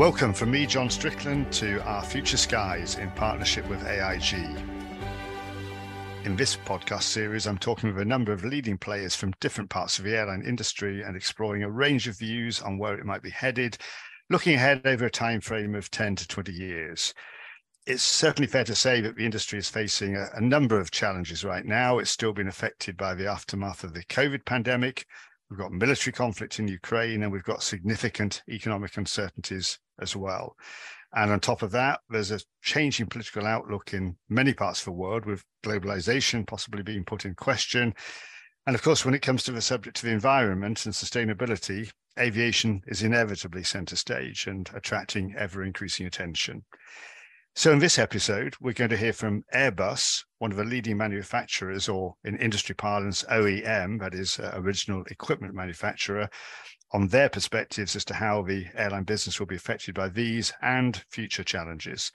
Welcome from me, John Strickland, to our Future Skies in partnership with AIG. In this podcast series, I'm talking with a number of leading players from different parts of the airline industry and exploring a range of views on where it might be headed, looking ahead over a time frame of 10 to 20 years. It's certainly fair to say that the industry is facing a, a number of challenges right now. It's still been affected by the aftermath of the COVID pandemic, We've got military conflict in Ukraine and we've got significant economic uncertainties as well. And on top of that, there's a changing political outlook in many parts of the world with globalization possibly being put in question. And of course, when it comes to the subject of the environment and sustainability, aviation is inevitably center stage and attracting ever increasing attention. So, in this episode, we're going to hear from Airbus, one of the leading manufacturers, or in industry parlance, OEM, that is, uh, original equipment manufacturer, on their perspectives as to how the airline business will be affected by these and future challenges.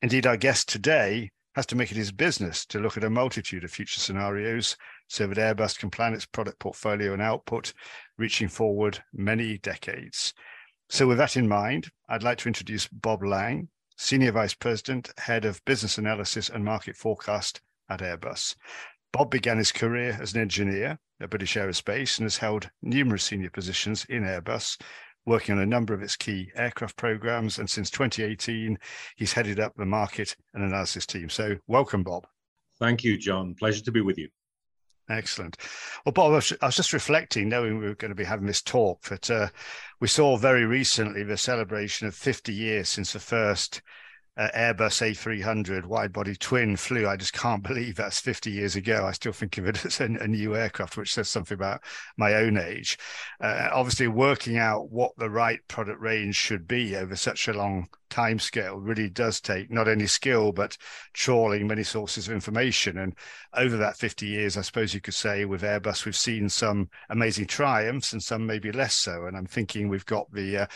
Indeed, our guest today has to make it his business to look at a multitude of future scenarios so that Airbus can plan its product portfolio and output, reaching forward many decades. So, with that in mind, I'd like to introduce Bob Lange, Senior Vice President, Head of Business Analysis and Market Forecast at Airbus. Bob began his career as an engineer at British Aerospace and has held numerous senior positions in Airbus, working on a number of its key aircraft programs. And since 2018, he's headed up the market and analysis team. So, welcome, Bob. Thank you, John. Pleasure to be with you. Excellent. Well, Bob, I was just reflecting, knowing we were going to be having this talk, that uh, we saw very recently the celebration of 50 years since the first uh, Airbus A300 wide body twin flew. I just can't believe that's 50 years ago. I still think of it as a, a new aircraft, which says something about my own age. Uh, obviously, working out what the right product range should be over such a long time scale really does take not only skill but trawling many sources of information and over that 50 years i suppose you could say with airbus we've seen some amazing triumphs and some maybe less so and i'm thinking we've got the uh,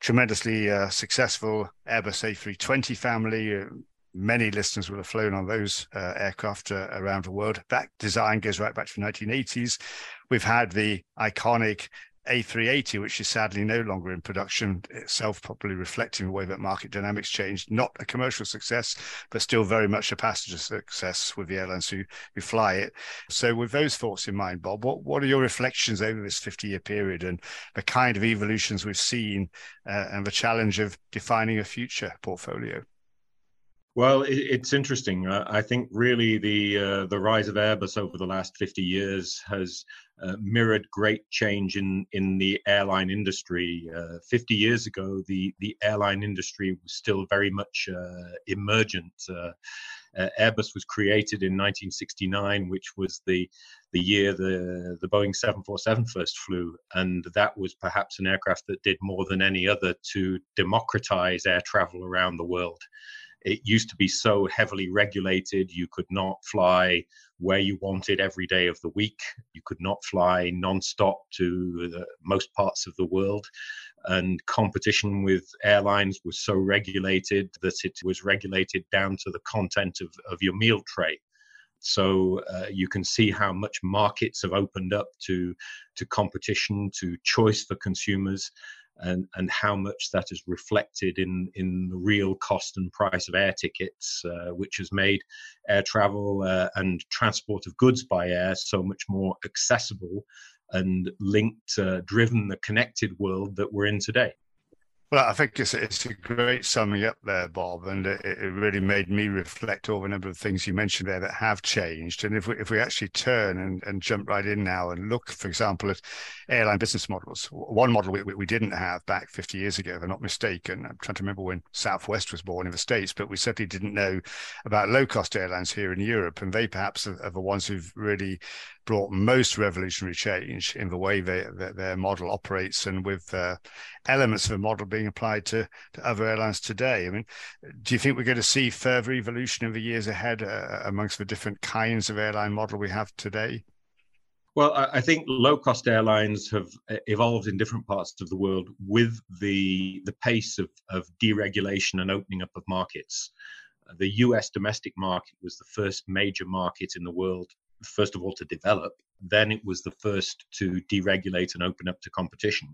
tremendously uh, successful Airbus A320 family. Uh, many listeners will have flown on those uh, aircraft uh, around the world. That design goes right back to the 1980s. We've had the iconic a380, which is sadly no longer in production, itself probably reflecting the way that market dynamics changed. Not a commercial success, but still very much a passenger success with the airlines who, who fly it. So, with those thoughts in mind, Bob, what, what are your reflections over this 50 year period and the kind of evolutions we've seen uh, and the challenge of defining a future portfolio? Well, it's interesting. I think really the uh, the rise of Airbus over the last 50 years has uh, mirrored great change in in the airline industry. Uh, 50 years ago, the the airline industry was still very much uh, emergent. Uh, uh, Airbus was created in 1969, which was the the year the the Boeing 747 first flew, and that was perhaps an aircraft that did more than any other to democratize air travel around the world. It used to be so heavily regulated. You could not fly where you wanted every day of the week. You could not fly non-stop to the, most parts of the world. And competition with airlines was so regulated that it was regulated down to the content of, of your meal tray. So uh, you can see how much markets have opened up to to competition, to choice for consumers, and, and how much that is reflected in, in the real cost and price of air tickets, uh, which has made air travel uh, and transport of goods by air so much more accessible and linked, uh, driven the connected world that we're in today. Well, I think it's, it's a great summing up there, Bob, and it, it, really made me reflect over a number of things you mentioned there that have changed. And if we if we actually turn and, and jump right in now and look, for example, at airline business models, one model we, we didn't have back 50 years ago, if I'm not mistaken. I'm trying to remember when Southwest was born in the States, but we certainly didn't know about low cost airlines here in Europe. And they perhaps are, are the ones who've really brought most revolutionary change in the way they, their, their model operates and with uh, elements of the model being applied to, to other airlines today. I mean, do you think we're going to see further evolution in the years ahead uh, amongst the different kinds of airline model we have today? Well, I think low cost airlines have uh, evolved in different parts of the world with the, the pace of, of deregulation and opening up of markets. The US domestic market was the first major market in the world first of all to develop then it was the first to deregulate and open up to competition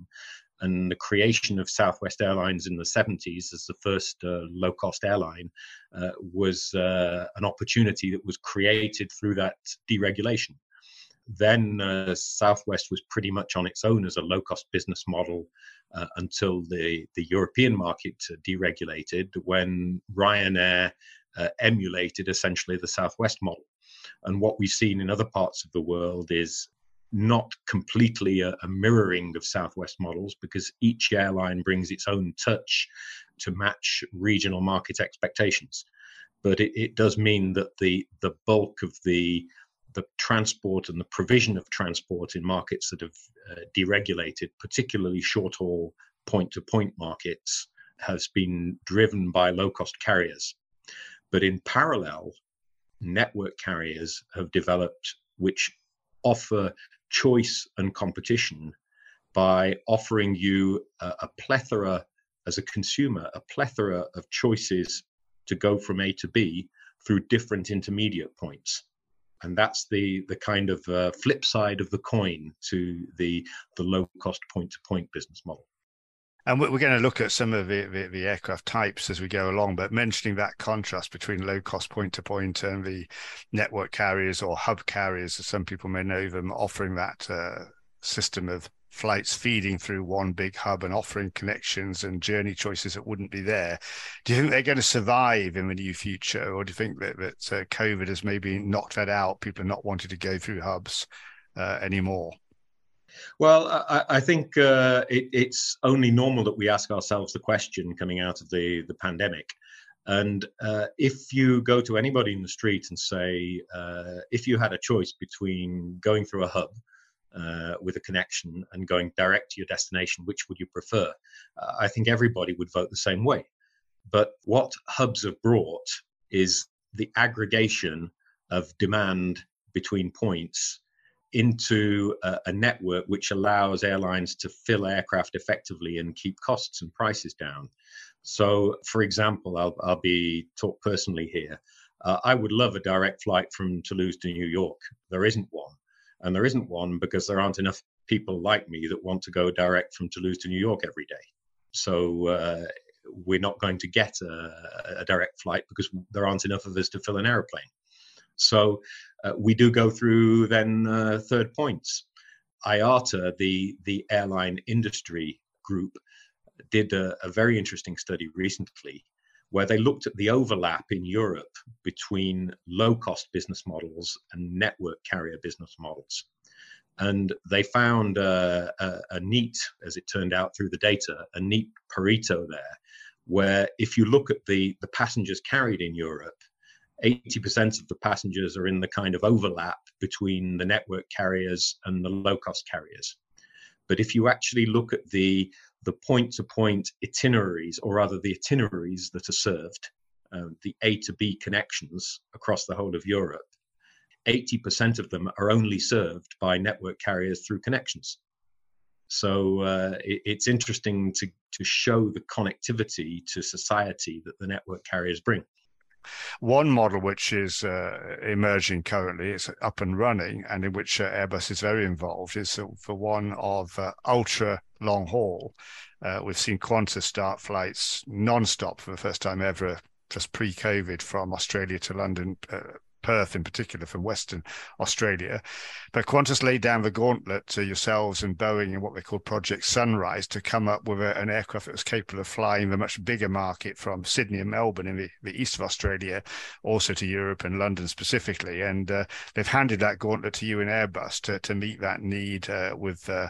and the creation of Southwest Airlines in the 70s as the first uh, low cost airline uh, was uh, an opportunity that was created through that deregulation. Then uh, Southwest was pretty much on its own as a low cost business model uh, until the, the European market deregulated when Ryanair uh, emulated essentially the Southwest model. And what we've seen in other parts of the world is not completely a, a, mirroring of Southwest models because each airline brings its own touch to match regional market expectations. But it, it does mean that the the bulk of the the transport and the provision of transport in markets that have uh, deregulated, particularly short haul point to point markets, has been driven by low cost carriers. But in parallel, network carriers have developed which offer choice and competition by offering you a, a, plethora as a consumer, a plethora of choices to go from A to B through different intermediate points. And that's the, the kind of uh, flip side of the coin to the, the low cost point to point business model. And we're going to look at some of the, the, the, aircraft types as we go along, but mentioning that contrast between low cost point to point and the network carriers or hub carriers, as some people may know them, offering that uh, system of flights feeding through one big hub and offering connections and journey choices that wouldn't be there. Do you think they're going to survive in the near future, or do you think that, that uh, COVID has maybe knocked that out? People are not wanting to go through hubs uh, anymore. Well, I, I think uh, it, it's only normal that we ask ourselves the question coming out of the, the pandemic. And uh, if you go to anybody in the street and say, uh, if you had a choice between going through a hub uh, with a connection and going direct to your destination, which would you prefer? I think everybody would vote the same way. But what hubs have brought is the aggregation of demand between points into a, a, network which allows airlines to fill aircraft effectively and keep costs and prices down. So, for example, I'll, I'll be talk personally here. Uh, I would love a direct flight from Toulouse to New York. There isn't one, and there isn't one because there aren't enough people like me that want to go direct from Toulouse to New York every day. So. Uh, we're not going to get a, a direct flight because there aren't enough of us to fill an airplane. So we do go through then uh, third points. IATA, the, the airline industry group, did a, a very interesting study recently where they looked at the overlap in Europe between low cost business models and network carrier business models. And they found uh, a, a, neat, as it turned out through the data, a neat Pareto there, where if you look at the, the passengers carried in Europe, 80% of the passengers are in the kind of overlap between the network carriers and the low cost carriers. But if you actually look at the the point to point itineraries, or rather the itineraries that are served, um, the A to B connections across the whole of Europe, 80% of them are only served by network carriers through connections. So uh, it, it's interesting to, to show the connectivity to society that the network carriers bring. One model which is uh, emerging currently, it's up and running, and in which uh, Airbus is very involved, is for one of uh, ultra long haul. Uh, we've seen Qantas start flights non-stop for the first time ever, just pre-COVID, from Australia to London uh, Perth in particular from Western Australia. But Qantas laid down the gauntlet to yourselves and Boeing in what they call Project Sunrise to come up with a, an aircraft that was capable of flying the much bigger market from Sydney and Melbourne in the, the east of Australia, also to Europe and London specifically. And uh, they've handed that gauntlet to you in Airbus to, to meet that need uh, with uh,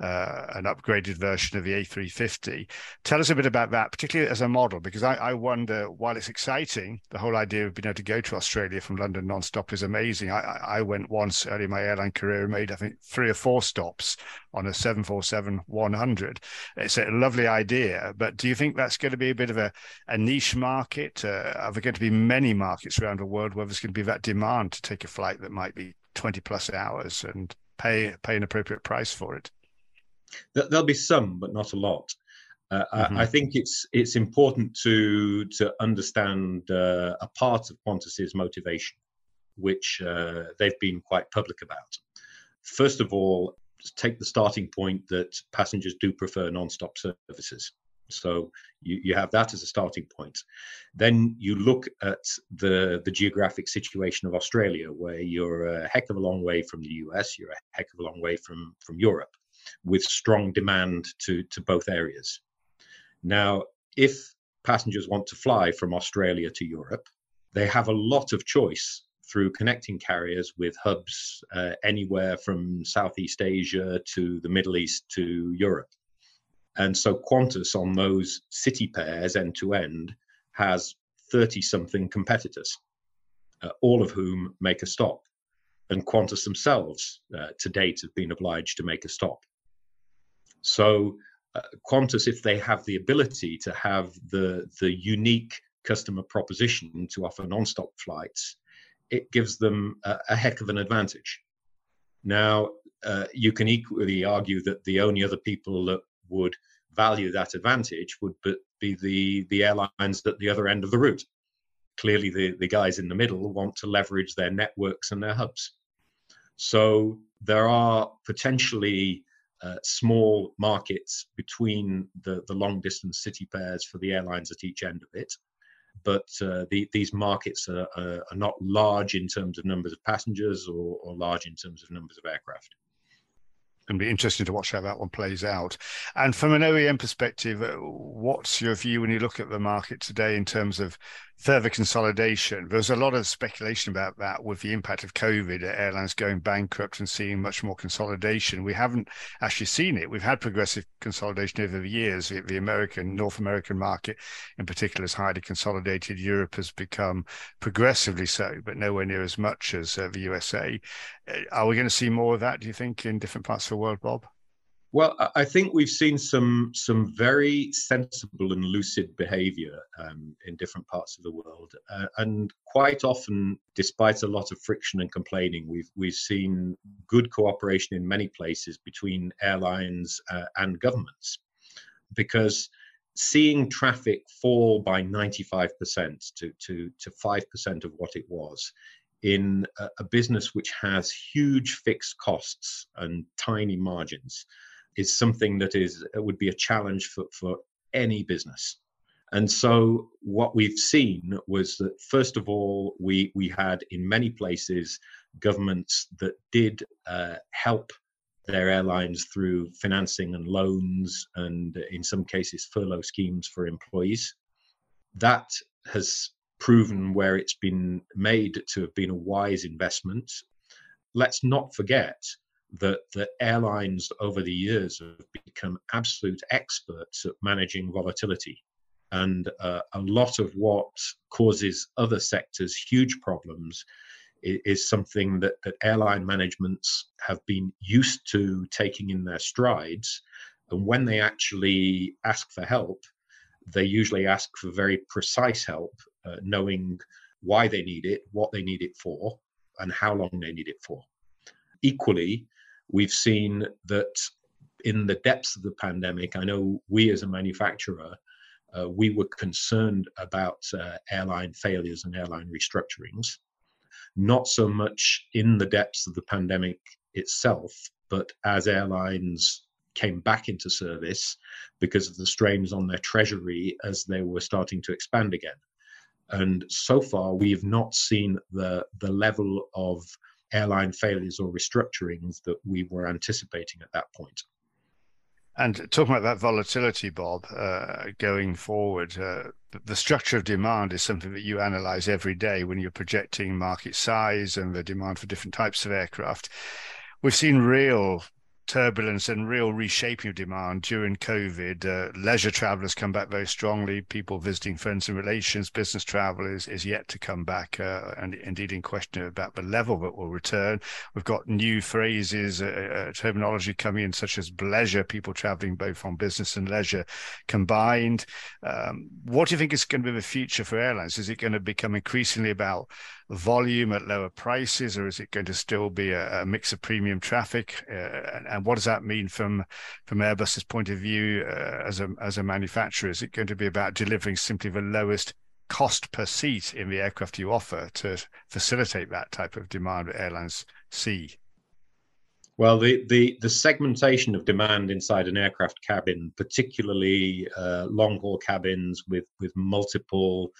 uh an upgraded version of the A350. Tell us a bit about that, particularly as a model, because I, I wonder, while it's exciting, the whole idea of being able to go to Australia from London London non-stop is amazing. I, I went once early in my airline career and made I think three or four stops on a 747-100. It's a lovely idea, but do you think that's going to be a bit of a, a niche market? Uh, are there going to be many markets around the world where there's going to be that demand to take a flight that might be 20 plus hours and pay pay an appropriate price for it? There'll be some, but not a lot. Uh, mm-hmm. I, I, think it's it's important to to understand uh, a part of Qantas's motivation which uh, they've been quite public about. First of all, take the starting point that passengers do prefer non-stop services. So you, you have that as a starting point. Then you look at the, the geographic situation of Australia, where you're a heck of a long way from the US, you're a heck of a long way from, from Europe, with strong demand to, to both areas. Now, if passengers want to fly from Australia to Europe, they have a lot of choice through connecting carriers with hubs uh, anywhere from Southeast Asia to the Middle East to Europe. And so Qantas on those city pairs end to end has 30 something competitors, uh, all of whom make a stop. And Qantas themselves uh, to date have been obliged to make a stop. So uh, Qantas, if they have the ability to have the, the unique customer proposition to offer non-stop flights, it gives them a, a heck of an advantage. Now, uh, you can equally argue that the only other people that would value that advantage would be the, the airlines at the other end of the route. Clearly, the, the guys in the middle want to leverage their networks and their hubs. So there are potentially uh, small markets between the, the long distance city pairs for the airlines at each end of it but uh, the, these markets are, are, not large in terms of numbers of passengers or, or large in terms of numbers of aircraft to be interesting to watch how that one plays out. And from an OEM perspective, uh, what's your view when you look at the market today in terms of further consolidation? There's a lot of speculation about that with the impact of COVID, airlines going bankrupt and seeing much more consolidation. We haven't actually seen it. We've had progressive consolidation over the years. The, the American, North American market in particular is highly consolidated. Europe has become progressively so, but nowhere near as much as uh, the USA. Uh, are we going to see more of that, do you think, in different parts of the world, Bob? Well, I think we've seen some some very sensible and lucid behaviour um, in different parts of the world, uh, and quite often, despite a lot of friction and complaining, we've we've seen good cooperation in many places between airlines uh, and governments, because seeing traffic fall by 95% to to to 5% of what it was in a, a business which has huge fixed costs and tiny margins is something that is would be a challenge for, for any business. And so what we've seen was that first of all, we we had in many places governments that did uh, help their airlines through financing and loans, and in some cases furlough schemes for employees. That has proven where it's been made to have been a wise investment. Let's not forget that the airlines over the years have become absolute experts at managing volatility. And uh, a lot of what causes other sectors huge problems is, is something that, that airline managements have been used to taking in their strides. And when they actually ask for help, they usually ask for very precise help, uh, knowing why they need it, what they need it for, and how long they need it for. Equally, we've seen that in the depths of the pandemic, I know we as a manufacturer, uh, we were concerned about uh, airline failures and airline restructurings, not so much in the depths of the pandemic itself, but as airlines came back into service because of the strains on their treasury as they were starting to expand again. And so far, we have not seen the, the level of airline failures or restructurings that we were anticipating at that point. And talking about that volatility, Bob, uh, going forward, uh, the structure of demand is something that you analyze every day when you're projecting market size and the demand for different types of aircraft. We've seen real turbulence and real reshaping of demand during COVID. Uh, leisure travelers come back very strongly. People visiting friends and relations, business travel is, is yet to come back, uh, and indeed in question about the level that will return. We've got new phrases, uh, uh terminology coming in, such as bleisure, people traveling both on business and leisure combined. Um, what do you think is going to be the future for airlines? Is it going to become increasingly about volume at lower prices, or is it going to still be a, a mix of premium traffic? Uh, and, and, what does that mean from from Airbus's point of view uh, as a as a manufacturer? Is it going to be about delivering simply the lowest cost per seat in the aircraft you offer to facilitate that type of demand that airlines see? Well, the, the, the segmentation of demand inside an aircraft cabin, particularly uh, long haul cabins with, with multiple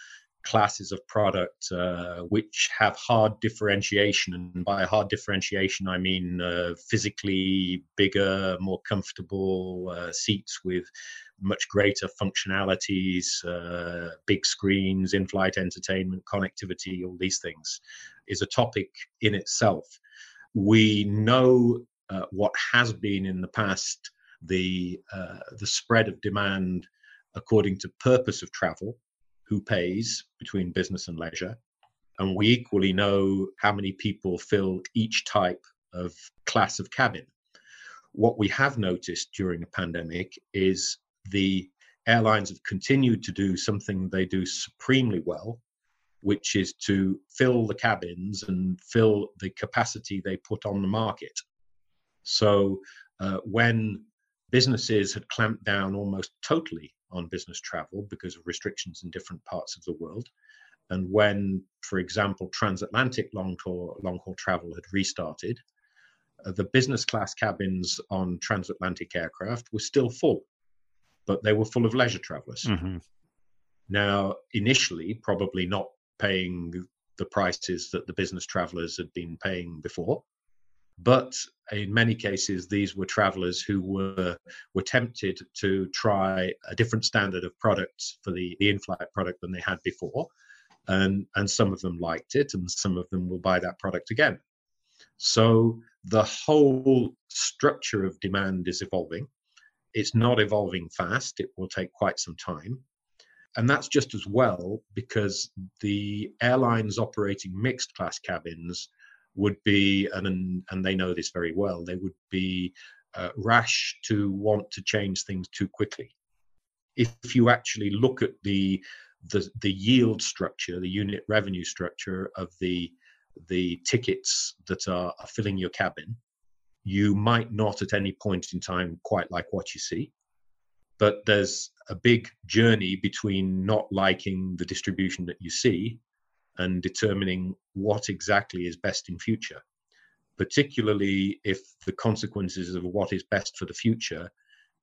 classes of product uh, which have hard differentiation. And by hard differentiation, I mean uh, physically bigger, more comfortable uh, seats with much greater functionalities, uh, big screens, in flight entertainment, connectivity, all these things, is a topic in itself. We know uh, what has been in the past the uh, the spread of demand according to purpose of travel, who pays between business and leisure, and we equally know how many people fill each type of class of cabin. What we have noticed during the pandemic is the airlines have continued to do something they do supremely well, which is to fill the cabins and fill the capacity they put on the market. So uh, when businesses had clamped down almost totally on business travel because of restrictions in different parts of the world, and when, for example, transatlantic long haul long haul travel had restarted, uh, the business class cabins on transatlantic aircraft were still full but they were full of leisure travelers. Mm-hmm. Now, initially, probably not paying the prices that the business travelers had been paying before. But in many cases, these were travelers who were were tempted to try a different standard of products for the, the in-flight product than they had before. And, and some of them liked it, and some of them will buy that product again. So the whole structure of demand is evolving. It's not evolving fast, it will take quite some time. And that's just as well because the airlines operating mixed class cabins would be, and, and they know this very well, they would be uh, rash to want to change things too quickly. If you actually look at the, the, the yield structure, the unit revenue structure of the, the tickets that are, are filling your cabin, you might not at any point in time quite like what you see. But there's a big journey between not liking the distribution that you see and determining what exactly is best in future, particularly if the consequences of what is best for the future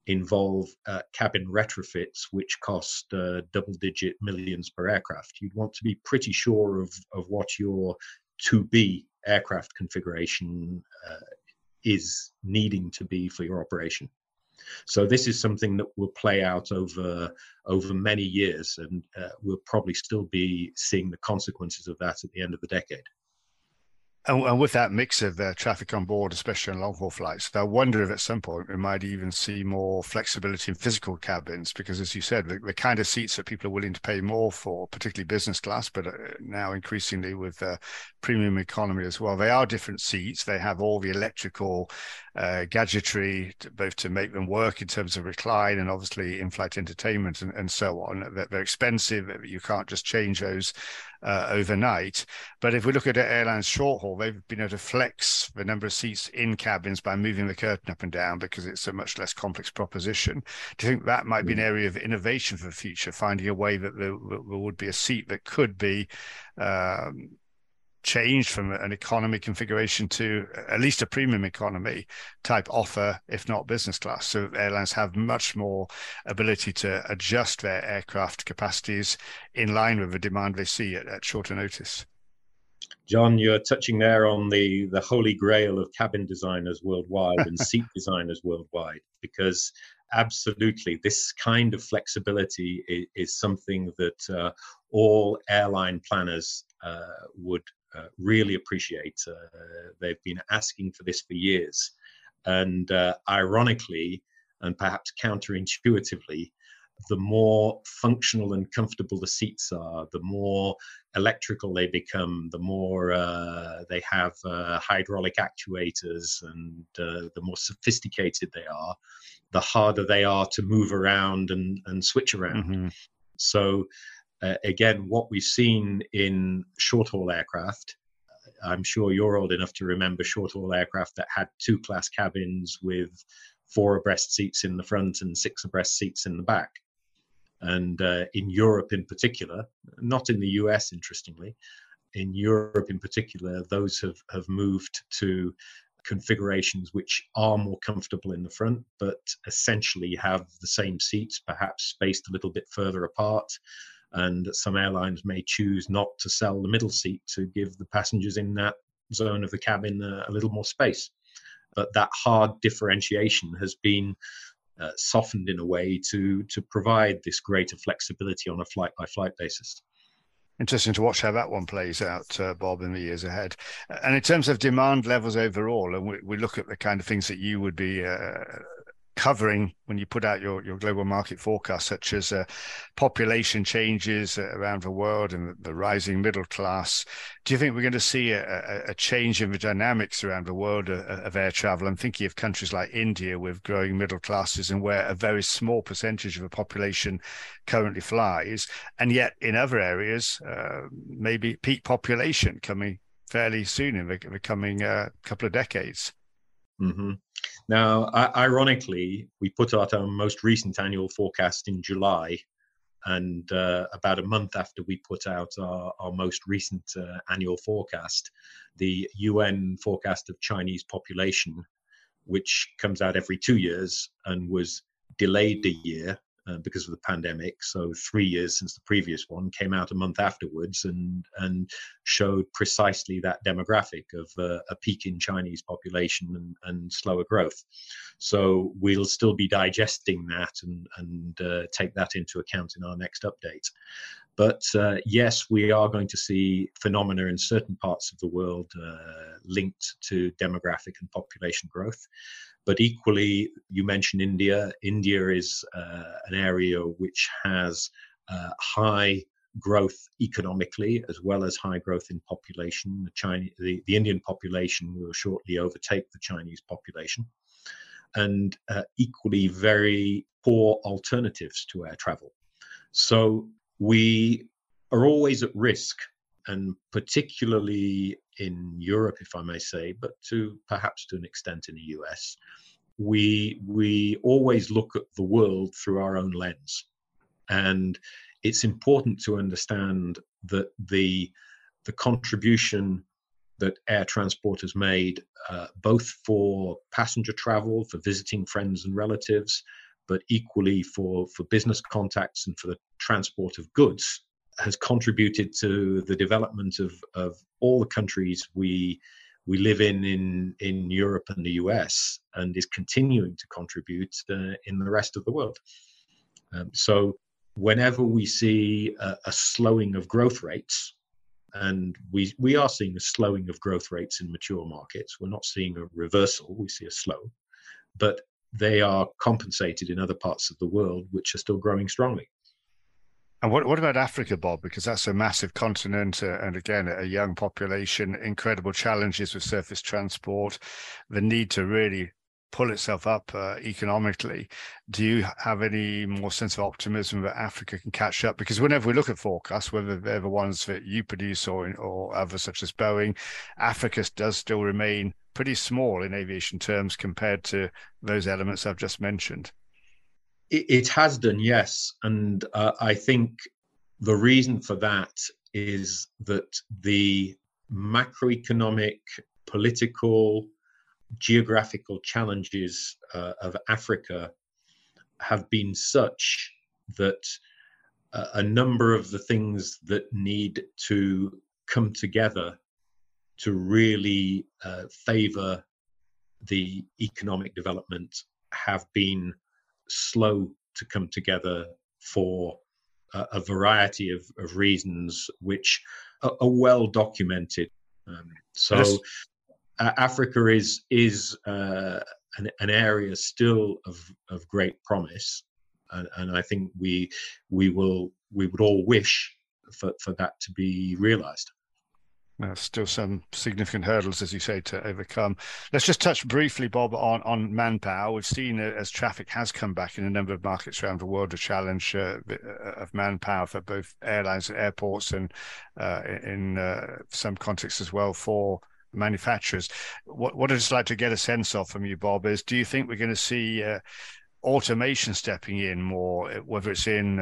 involve uh, cabin retrofits, which cost uh, double digit millions per aircraft. You'd want to be pretty sure of, of what your to be aircraft configuration uh, is needing to be for your operation. So this is something that will play out over over many years, and uh, we'll probably still be seeing the consequences of that at the end of the decade. And, and, with that mix of uh, traffic on board, especially on long haul flights, I wonder if at some point we might even see more flexibility in physical cabins, because as you said, the, the kind of seats that people are willing to pay more for, particularly business class, but uh, now increasingly with uh, premium economy as well, they are different seats. They have all the electrical uh, gadgetry, to, both to make them work in terms of recline and obviously in-flight entertainment and, and so on. They're, they're expensive. You can't just change those uh, overnight. But if we look at airlines short haul, they've been able to flex the number of seats in cabins by moving the curtain up and down because it's a much less complex proposition. Do you think that might be an mm. area of innovation for the future, finding a way that there, there would be a seat that could be um, changed from an economy configuration to at least a premium economy type offer, if not business class. So airlines have much more ability to adjust their aircraft capacities in line with the demand they see at, at shorter notice. John, you're touching there on the, the holy grail of cabin designers worldwide and seat designers worldwide, because absolutely this kind of flexibility is, is something that uh, all airline planners uh, would uh, really appreciate. Uh, they've been asking for this for years. And uh, ironically, and perhaps counterintuitively, the more functional and comfortable the seats are, the more electrical they become, the more uh, they have uh, hydraulic actuators, and uh, the more sophisticated they are, the harder they are to move around and, and switch around. Mm-hmm. So uh, again, what we've seen in short haul aircraft, uh, I'm sure you're old enough to remember short haul aircraft that had two class cabins with four abreast seats in the front and six abreast seats in the back. And uh, in Europe, in particular, not in the US, interestingly, in Europe in particular, those have, have moved to configurations which are more comfortable in the front, but essentially have the same seats, perhaps spaced a little bit further apart. And some airlines may choose not to sell the middle seat to give the passengers in that zone of the cabin a, a little more space. But that hard differentiation has been uh, softened in a way to to provide this greater flexibility on a flight by flight basis interesting to watch how that one plays out, uh, Bob, in the years ahead. And in terms of demand levels overall, and we, we look at the kind of things that you would be uh, covering when you put out your, your global market forecast, such as uh, population changes around the world and the rising middle class. Do you think we're going to see a, a change in the dynamics around the world of, of, air travel? I'm thinking of countries like India with growing middle classes and where a very small percentage of the population currently flies. And yet in other areas, uh, maybe peak population coming fairly soon in the, the coming uh, couple of decades. Mm-hmm. Now, ironically, we put out our most recent annual forecast in July, and uh, about a month after we put out our, our most recent uh, annual forecast, the UN forecast of Chinese population, which comes out every two years and was delayed a year uh, because of the pandemic. So three years since the previous one came out a month afterwards and and showed precisely that demographic of uh, a peak in Chinese population and, and slower growth. So we'll still be digesting that and and uh, take that into account in our next update. But uh, yes, we are going to see phenomena in certain parts of the world uh, linked to demographic and population growth. But equally, you mentioned India. India is uh, an area which has uh, high growth economically as well as high growth in population. The, Chinese, the, the Indian population will shortly overtake the Chinese population. And uh, equally, very poor alternatives to air travel. So we are always at risk, and particularly in Europe, if I may say, but to perhaps to an extent in the US, we we always look at the world through our own lens, and it's important to understand that the the contribution that air transport has made, uh, both for passenger travel, for visiting friends and relatives, but equally for, for business contacts and for the transport of goods, has contributed to the development of, of all the countries we we live in in in Europe and the US, and is continuing to contribute uh, in the rest of the world. Um, so, whenever we see a, a, slowing of growth rates, and we we are seeing a slowing of growth rates in mature markets, we're not seeing a reversal; we see a slow, but they are compensated in other parts of the world which are still growing strongly. And what, what about Africa, Bob? Because that's a massive continent uh, and again, a young population, incredible challenges with surface transport, the need to really pull itself up uh, economically. Do you have any more sense of optimism that Africa can catch up? Because whenever we look at forecasts, whether they're the ones that you produce or, or others such as Boeing, Africa does still remain pretty small in aviation terms compared to those elements I've just mentioned. It, it has done, yes. And uh, I think the reason for that is that the macroeconomic, political, geographical challenges uh, of Africa have been such that uh, a number of the things that need to come together to really uh, favor the economic development have been slow to come together for a, a variety of, of, reasons, which are, are well documented. Um, so, yes. uh, Africa is is uh, an, an, area still of, of great promise, and, and I think we we will we would all wish for, for that to be realized. Uh, still some significant hurdles, as you say, to overcome. Let's just touch briefly, Bob, on, on manpower. We've seen uh, as traffic has come back in a number of markets around the world, a challenge uh, uh of manpower for both airlines and airports, and uh, in uh, some contexts as well for manufacturers. What, what I'd just like to get a sense of from you, Bob, is do you think we're going to see automation stepping in more, whether it's in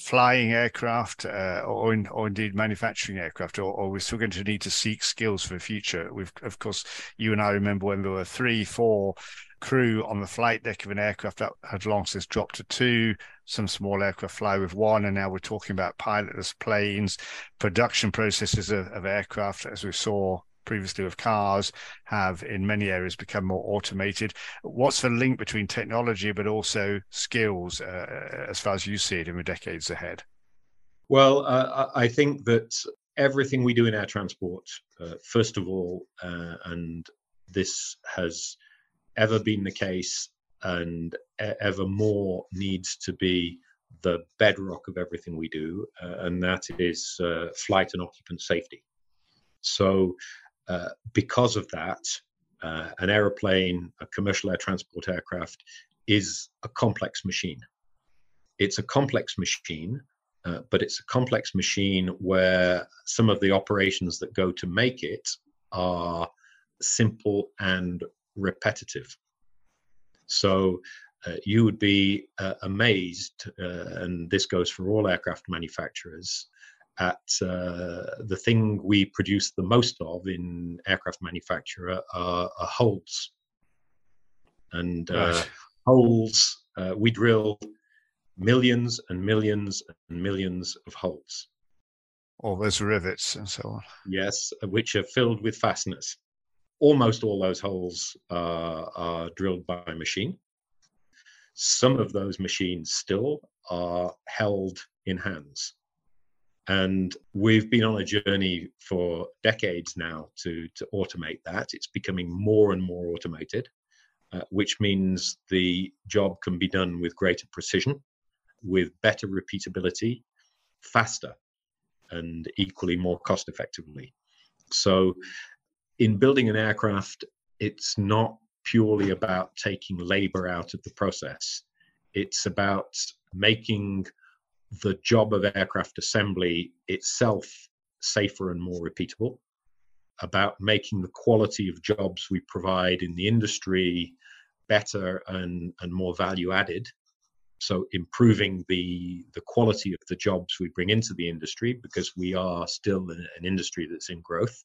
flying aircraft uh, or, in, or indeed manufacturing aircraft, or, or, we're still going to need to seek skills for the future. We've, of course, you and I remember when there were three, four crew on the flight deck of an aircraft that had long since dropped to two. Some small aircraft fly with one, and now we're talking about pilotless planes, production processes of, of aircraft, as we saw previously with cars have in many areas become more automated. What's the link between technology but also skills uh, as far as you see it in the decades ahead? Well, uh, I think that everything we do in air transport, uh, first of all, uh, and this has ever been the case and ever more needs to be the bedrock of everything we do, uh, and that is uh, flight and occupant safety. So, uh, because of that, uh, an aeroplane, a commercial air transport aircraft, is a complex machine. It's a complex machine, uh, but it's a complex machine where some of the operations that go to make it are simple and repetitive. So uh, you would be uh, amazed, uh, and this goes for all aircraft manufacturers, at uh, the thing we produce the most of in aircraft manufacture are, are holes. And uh, right. holes, uh, we drill millions and millions and millions of holes. All those rivets and so on. Yes, which are filled with fasteners. Almost all those holes are drilled by machine. Some of those machines still are held in hands. And we've been on a journey for decades now to, to automate that. It's becoming more and more automated, uh, which means the job can be done with greater precision, with better repeatability, faster, and equally more cost effectively. So, in building an aircraft, it's not purely about taking labor out of the process, it's about making the job of aircraft assembly itself safer and more repeatable, about making the quality of jobs we provide in the industry better and, and more value added. So improving the the quality of the jobs we bring into the industry because we are still an, industry that's in growth.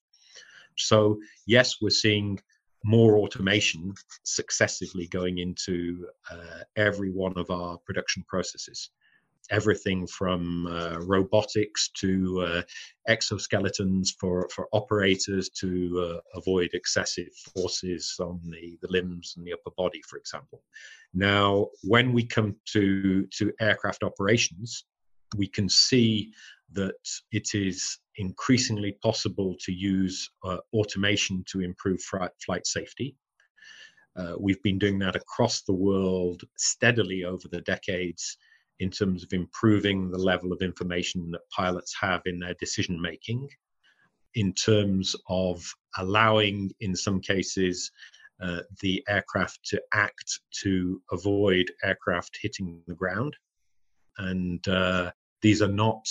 So yes, we're seeing more automation successively going into uh, every one of our production processes everything from uh, robotics to uh, exoskeletons for, for operators to uh, avoid excessive forces on the, the limbs and the upper body, for example. Now, when we come to, to aircraft operations, we can see that it is increasingly possible to use uh, automation to improve flight safety. Uh, we've been doing that across the world steadily over the decades in terms of improving the level of information that pilots have in their decision making, in terms of allowing, in some cases, uh, the aircraft to act to avoid aircraft hitting the ground. And uh, these are not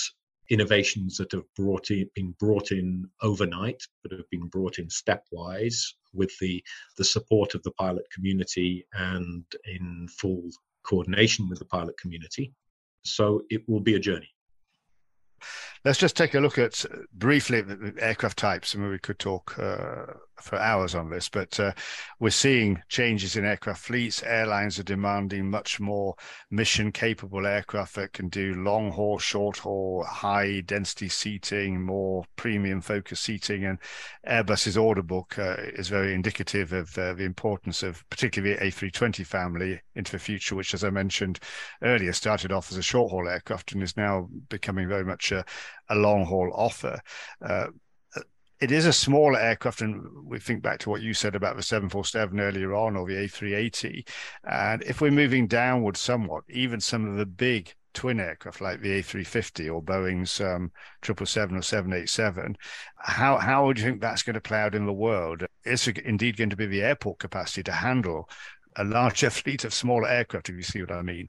innovations that have brought in, been brought in overnight, but have been brought in stepwise with the, the support of the pilot community and in full coordination with the pilot community. So it will be a journey. Let's just take a look at briefly aircraft types. and we could talk uh, for hours on this, but uh, we're seeing changes in aircraft fleets. Airlines are demanding much more mission capable aircraft that can do long haul, short haul, high density seating, more premium focused seating. And Airbus's order book uh, is very indicative of uh, the importance of particularly the A320 family into the future, which, as I mentioned earlier, started off as a short haul aircraft and is now becoming very much a, a long haul offer. It is a smaller aircraft, and we think back to what you said about the 747 earlier on, or the A380. And if we're moving downward somewhat, even some of the big twin aircraft like the A350 or Boeing's um, 777 or 787, how how would you think that's going to play out in the world? Is it indeed going to be the airport capacity to handle a larger fleet of smaller aircraft? If you see what I mean.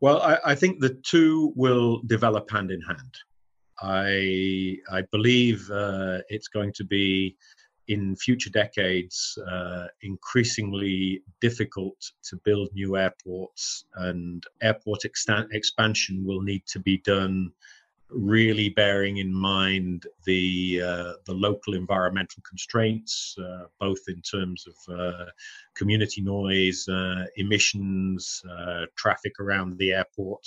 Well, I, I think the two will develop hand in hand. I I believe uh, it's going to be in future decades uh, increasingly difficult to build new airports, and airport expansion will need to be done really bearing in mind the uh, the local environmental constraints, uh, both in terms of uh, community noise, uh, emissions, uh, traffic around the airport.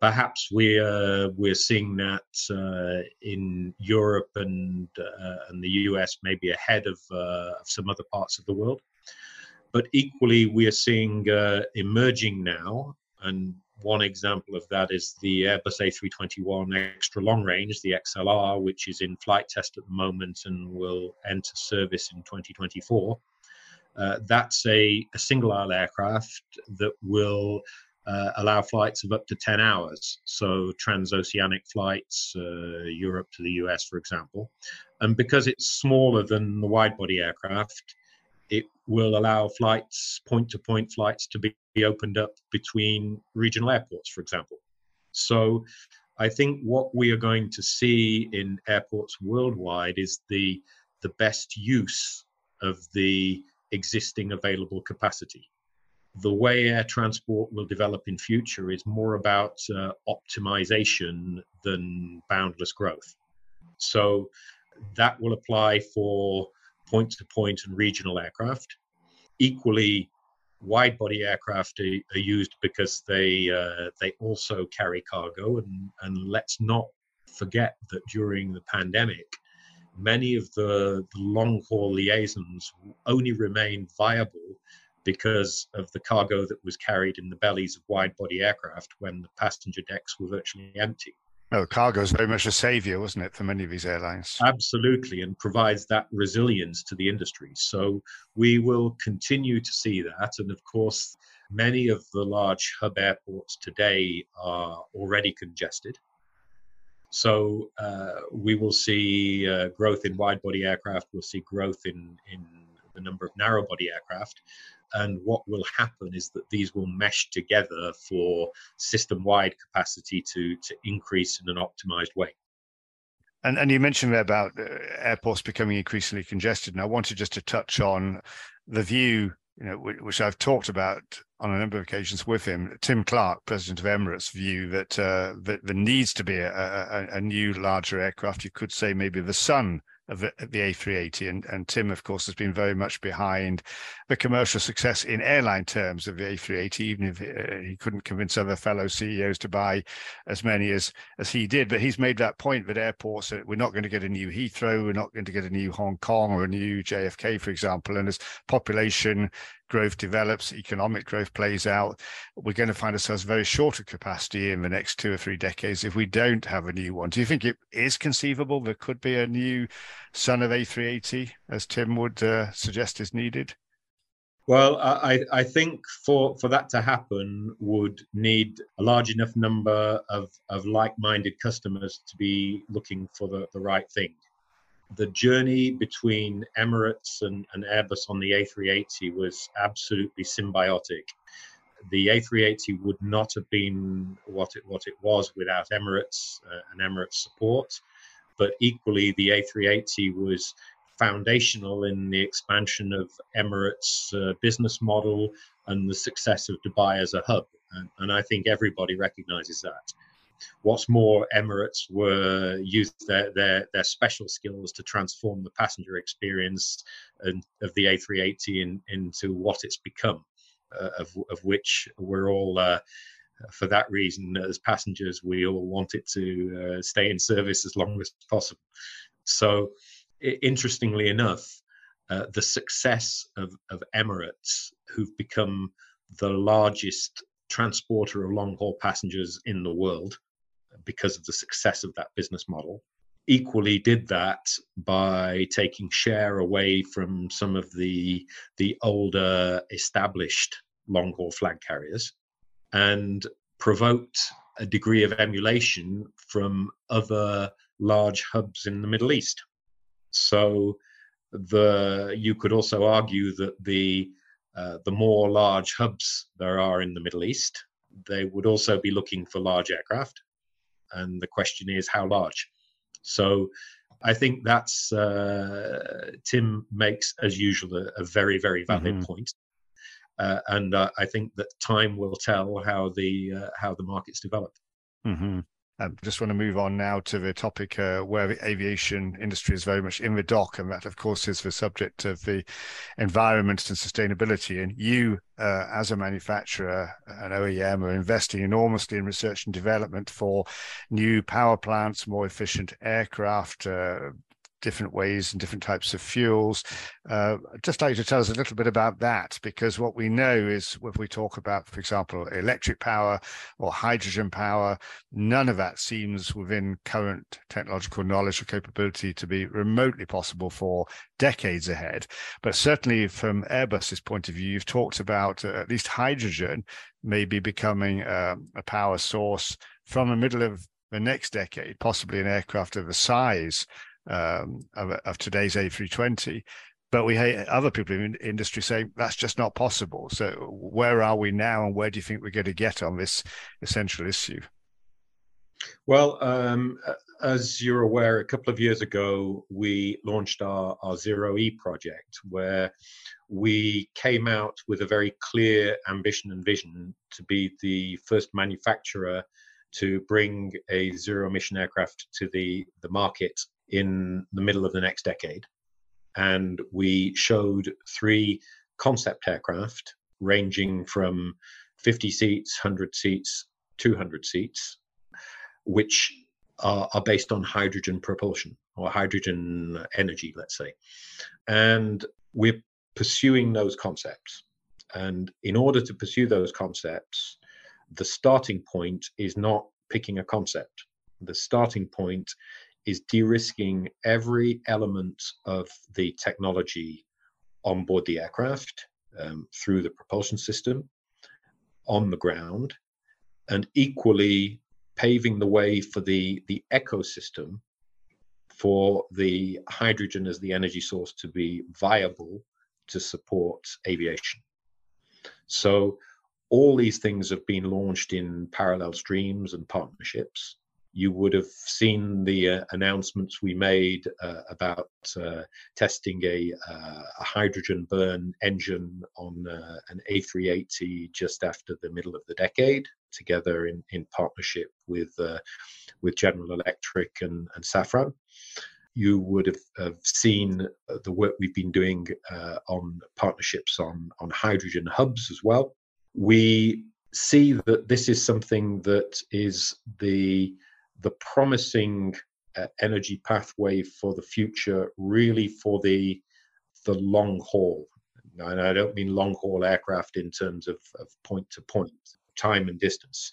Perhaps we're we're seeing that uh, in Europe and and the US, maybe ahead of, of some other parts of the world. But equally, we are seeing emerging now, and one example of that is the Airbus A321 extra long range, the XLR, which is in flight test at the moment and will enter service in 2024. Uh, that's a, a, single aisle aircraft that will uh, allow flights of up to 10 hours. So, transoceanic flights, uh, Europe to the US, for example. And because it's smaller than the wide body aircraft, it will allow flights, point to point flights, to be opened up between regional airports, for example. So I think what we are going to see in airports worldwide is the, the best use of the existing available capacity. The way air transport will develop in future is more about uh, optimization than boundless growth. So that will apply for point to point and regional aircraft. Equally, wide body aircraft are, are used because they uh, they also carry cargo and and let's not forget that during the pandemic many of the, the long haul liaisons only remained viable because of the cargo that was carried in the bellies of wide body aircraft when the passenger decks were virtually empty no, cargo is very much a savior, wasn't it, for many of these airlines? Absolutely, and provides that resilience to the industry. So we will continue to see that. And of course, many of the large hub airports today are already congested. So uh, we will see uh, growth in wide body aircraft, we'll see growth in, in the number of narrow body aircraft. And what will happen is that these will mesh together for system wide capacity to, to increase in an optimized way. And, and you mentioned about uh, airports becoming increasingly congested. And I wanted just to touch on the view, you know, which I've talked about on a number of occasions with him, Tim Clark, president of Emirates, view that uh, that there needs to be a, a, a, new larger aircraft. You could say maybe the son of the, the A380. And, and Tim, of course, has been very much behind the commercial success in airline terms of the A380, even if uh, he couldn't convince other fellow CEOs to buy as many as, as he did. But he's made that point that airports, we're not going to get a new Heathrow, we're not going to get a new Hong Kong or a new JFK, for example. And as population growth develops, economic growth plays out, we're going to find ourselves very short of capacity in the next two or three decades if we don't have a new one. Do you think it is conceivable there could be a new son of A380, as Tim would uh, suggest is needed? Well, I, I think for, for that to happen would need a large enough number of, of like-minded customers to be looking for the, the right thing the journey between Emirates and, and Airbus on the A380 was absolutely symbiotic. The A380 would not have been what it what it was without Emirates uh, and Emirates support, but equally the A380 was foundational in the expansion of Emirates' uh, business model and the success of Dubai as a hub. And, and I think everybody recognizes that. What's more, Emirates were used their, their, their special skills to transform the passenger experience and, of the A380 in, into what it's become, uh, of, of which we're all. Uh, for that reason, as passengers, we all want it to uh, stay in service as long as possible. So, interestingly enough, uh, the success of, of Emirates, who've become the largest transporter of long haul passengers in the world, because of the success of that business model. Equally, did that by taking share away from some of the the older established long haul flag carriers, and provoked a degree of emulation from other large hubs in the Middle East. So the you could also argue that the uh, the more large hubs there are in the Middle East, they would also be looking for large aircraft and the question is how large. So I think that's uh, Tim makes, as usual, a, a very, very valid mm-hmm. point. Uh, and uh, I think that time will tell how the uh, how the markets develop. Mm-hmm. I just want to move on now to the topic uh, where the aviation industry is very much in the dock, and that, of course, is the subject of the environment and sustainability. And you, uh, as a manufacturer, an OEM, are investing enormously in research and development for new power plants, more efficient aircraft, uh, different ways and different types of fuels. Uh, just like to tell us a little bit about that, because what we know is when we talk about, for example, electric power or hydrogen power, none of that seems within current technological knowledge or capability to be remotely possible for decades ahead. But certainly from Airbus's point of view, you've talked about uh, at least hydrogen maybe becoming uh, a power source from the middle of the next decade, possibly an aircraft of the size um, of, of, today's A320. But we have other people in industry saying that's just not possible. So where are we now, and where do you think we're going to get on this essential issue? Well, um, as you're aware, a couple of years ago, we launched our, our Zero E project, where we came out with a very clear ambition and vision to be the first manufacturer to bring a zero emission aircraft to the, the market in the middle of the next decade. And we showed three concept aircraft ranging from 50 seats, 100 seats, 200 seats, which are, are based on hydrogen propulsion or hydrogen energy, let's say. And we're pursuing those concepts. And in order to pursue those concepts, the starting point is not picking a concept. The starting point is de-risking every element of the technology on board the aircraft um, through the propulsion system on the ground and equally paving the way for the the ecosystem for the hydrogen as the energy source to be viable to support aviation. So all these things have been launched in parallel streams and partnerships you would have seen the uh, announcements we made uh, about uh, testing a, uh, a, hydrogen burn engine on uh, an A380 just after the middle of the decade, together in, in partnership with uh, with General Electric and, and Safran. You would have, have, seen the work we've been doing on partnerships on, on hydrogen hubs as well. We see that this is something that is the the promising uh, energy pathway for the future, really for the the long haul. And I don't mean long haul aircraft in terms of, of point to point, time and distance.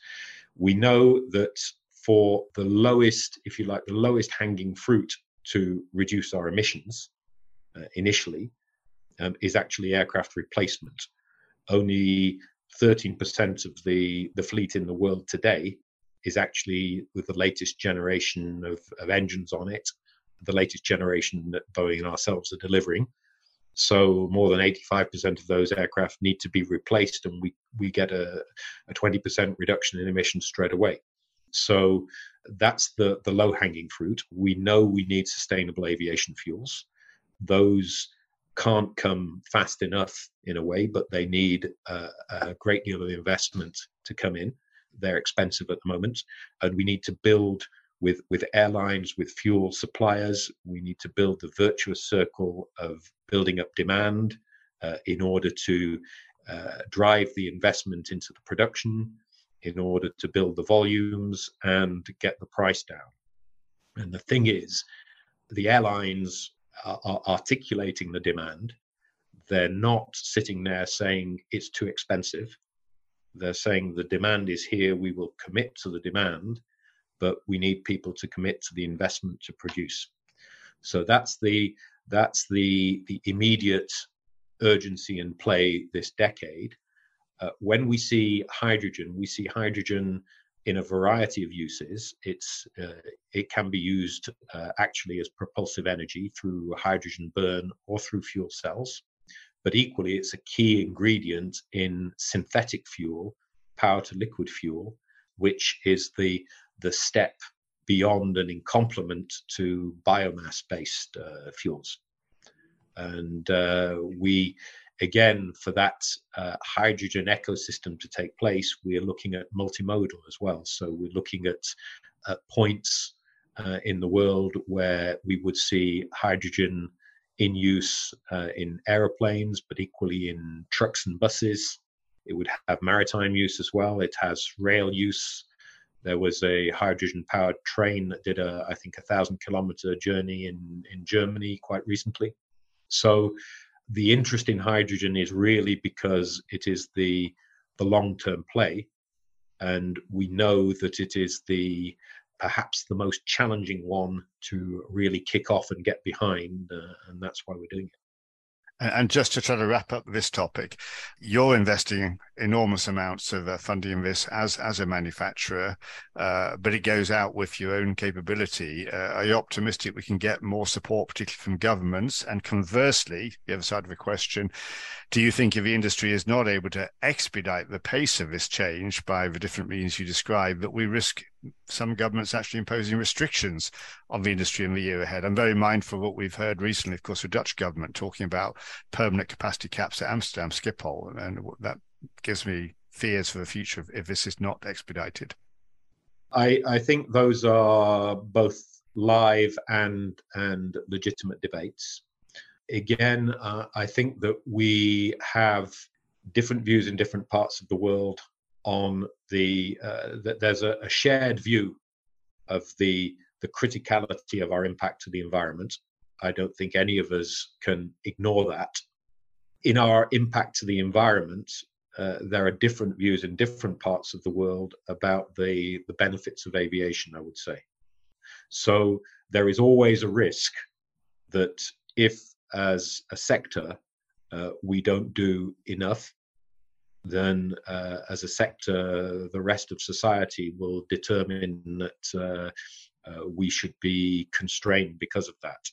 We know that for the lowest, if you like, the lowest hanging fruit to reduce our emissions uh, initially um, is actually aircraft replacement. Only 13% of the, the fleet in the world today is actually with the latest generation of, of engines on it, the latest generation that Boeing and ourselves are delivering. So more than 85% of those aircraft need to be replaced, and we, we get a, a 20% reduction in emissions straight away. So that's the, the low hanging fruit. We know we need sustainable aviation fuels. Those can't come fast enough in a way, but they need a, a great deal of investment to come in they're expensive at the moment, and we need to build with with airlines, with fuel suppliers. We need to build the virtuous circle of building up demand uh, in order to uh, drive the investment into the production, in order to build the volumes and get the price down. And the thing is, the airlines are, are articulating the demand. They're not sitting there saying it's too expensive they're saying the demand is here, we will commit to the demand, but we need people to commit to the investment to produce. So that's the that's the the immediate urgency in play this decade. Uh, when we see hydrogen, we see hydrogen in a variety of uses. It's uh, it can be used uh, actually as propulsive energy through hydrogen burn or through fuel cells but equally it's a key ingredient in synthetic fuel, power to liquid fuel, which is the the step beyond and in complement to biomass based uh, fuels. And uh, we, again, for that uh, hydrogen ecosystem to take place, we are looking at multimodal as well. So we're looking at, at points uh, in the world where we would see hydrogen in use uh, in aeroplanes, but equally in trucks and buses. It would have maritime use as well. It has rail use. There was a hydrogen powered train that did a, I think, a thousand kilometer journey in, in Germany quite recently. So the interest in hydrogen is really because it is the, the long term play. And we know that it is the perhaps the most challenging one to really kick off and get behind. Uh, and that's why we're doing it. And just to try to wrap up this topic, you're investing enormous amounts of uh, funding in this as as a manufacturer, uh, but it goes out with your own capability. Uh, are you optimistic we can get more support, particularly from governments? And conversely, the other side of the question, do you think if the industry is not able to expedite the pace of this change by the different means you describe, that we risk some governments actually imposing restrictions on the industry in the year ahead? I'm very mindful of what we've heard recently, of course, the Dutch government talking about permanent capacity caps at Amsterdam Schiphol, and that gives me fears for the future if this is not expedited. I, I think those are both live and and legitimate debates again, uh, I think that we have different views in different parts of the world on the uh, that there's a, a, shared view of the the criticality of our impact to the environment. I don't think any of us can ignore that. In our impact to the environment, uh, there are different views in different parts of the world about the the benefits of aviation. I would say, so there is always a risk that if as a sector uh, we don't do enough, then uh, as a sector, the rest of society will determine that uh, uh we should be constrained because of that.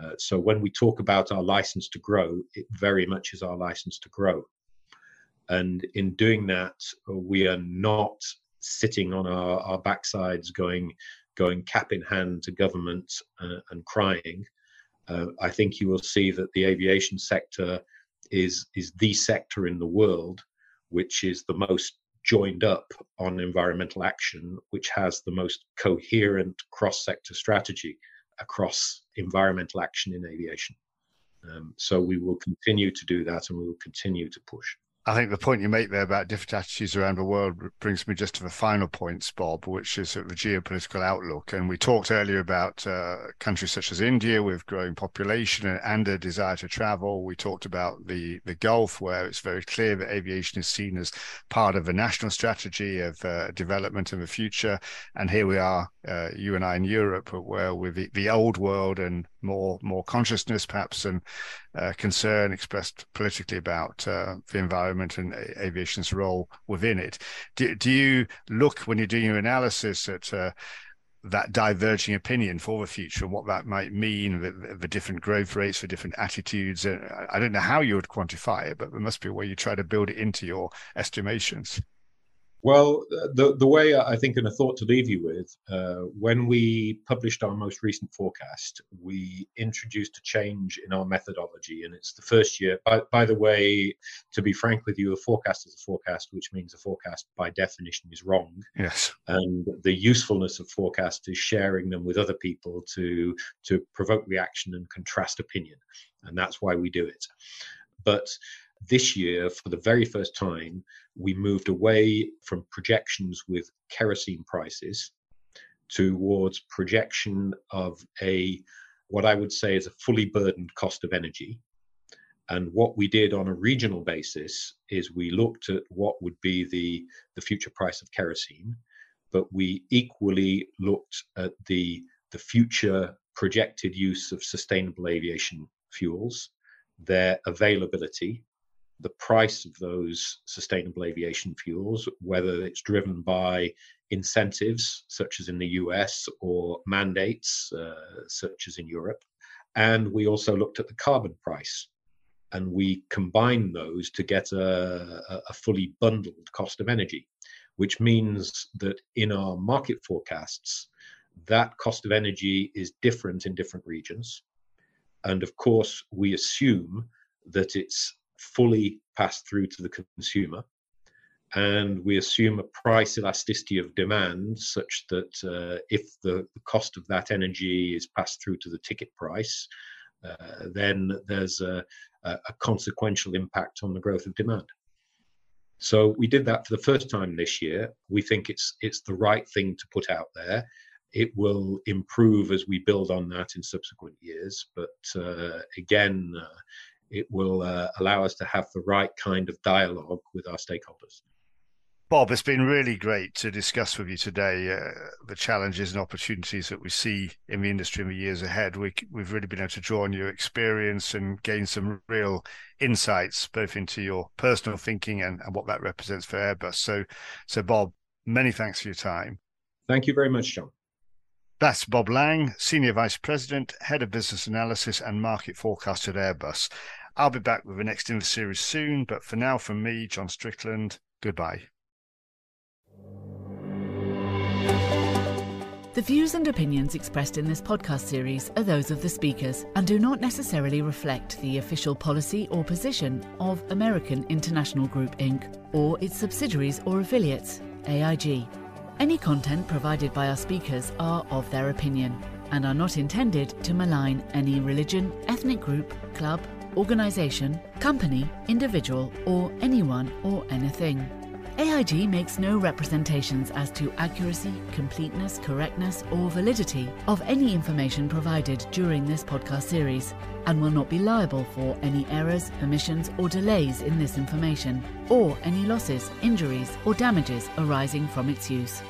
Uh, so when we talk about our license to grow, it very much is our license to grow. And in doing that, we are not sitting on our, our backsides going going cap in hand to government uh, and crying uh, I think you will see that the aviation sector is is the sector in the world which is the most joined up on environmental action, which has the most coherent cross-sector strategy across environmental action in aviation. Um, so we will continue to do that, and we will continue to push. I think the point you make there about different attitudes around the world brings me just to the final points, Bob, which is the geopolitical outlook. And we talked earlier about uh, countries such as India with growing population and a desire to travel. We talked about the, the Gulf, where it's very clear that aviation is seen as part of a national strategy of uh, development in the future. And here we are, uh, you and I in Europe, where with the, the old world and more more consciousness, perhaps, and uh, concern expressed politically about uh, the environment and aviation's role within it. Do, do you look when you're doing your analysis at uh, that diverging opinion for the future and what that might mean, the, the different growth rates for different attitudes? I don't know how you would quantify it, but there must be a way you try to build it into your estimations. Well, the, the way I think, and a thought to leave you with, uh, when we published our most recent forecast, we introduced a change in our methodology. And it's the first year, by, by the way, to be frank with you, a forecast is a forecast, which means a forecast by definition is wrong. Yes. And the usefulness of forecast is sharing them with other people to, to provoke reaction and contrast opinion. And that's why we do it. But this year, for the very first time, we moved away from projections with kerosene prices towards projection of a what I would say is a fully burdened cost of energy. And what we did on a regional basis is we looked at what would be the, the future price of kerosene, but we equally looked at the, the future projected use of sustainable aviation fuels, their availability, the price of those sustainable aviation fuels, whether it's driven by incentives, such as in the US, or mandates, uh, such as in Europe. And we also looked at the carbon price. And we combined those to get a, a fully bundled cost of energy, which means that in our market forecasts, that cost of energy is different in different regions. And of course, we assume that it's fully passed through to the consumer. And we assume a price elasticity of demand such that uh, if the, the, cost of that energy is passed through to the ticket price, uh, then there's a, a consequential impact on the growth of demand. So we did that for the first time this year. We think it's it's the right thing to put out there. It will improve as we build on that in subsequent years, but uh, again, uh, it will uh, allow us to have the right kind of dialogue with our stakeholders. Bob, it's been really great to discuss with you today uh, the challenges and opportunities that we see in the industry in the years ahead. We, have really been able to draw on your experience and gain some real insights, both into your personal thinking and, and what that represents for Airbus. So, so Bob, many thanks for your time. Thank you very much, John. That's Bob Lange, Senior Vice President, Head of Business Analysis and Market Forecast at Airbus. I'll be back with the next in the series soon, but for now, from me, John Strickland, goodbye. The views and opinions expressed in this podcast series are those of the speakers and do not necessarily reflect the official policy or position of American International Group Inc. or its subsidiaries or affiliates, AIG. Any content provided by our speakers are of their opinion and are not intended to malign any religion, ethnic group, club, organisation, company, individual, or anyone or anything. AIG makes no representations as to accuracy, completeness, correctness, or validity of any information provided during this podcast series and will not be liable for any errors, omissions, or delays in this information, or any losses, injuries, or damages arising from its use.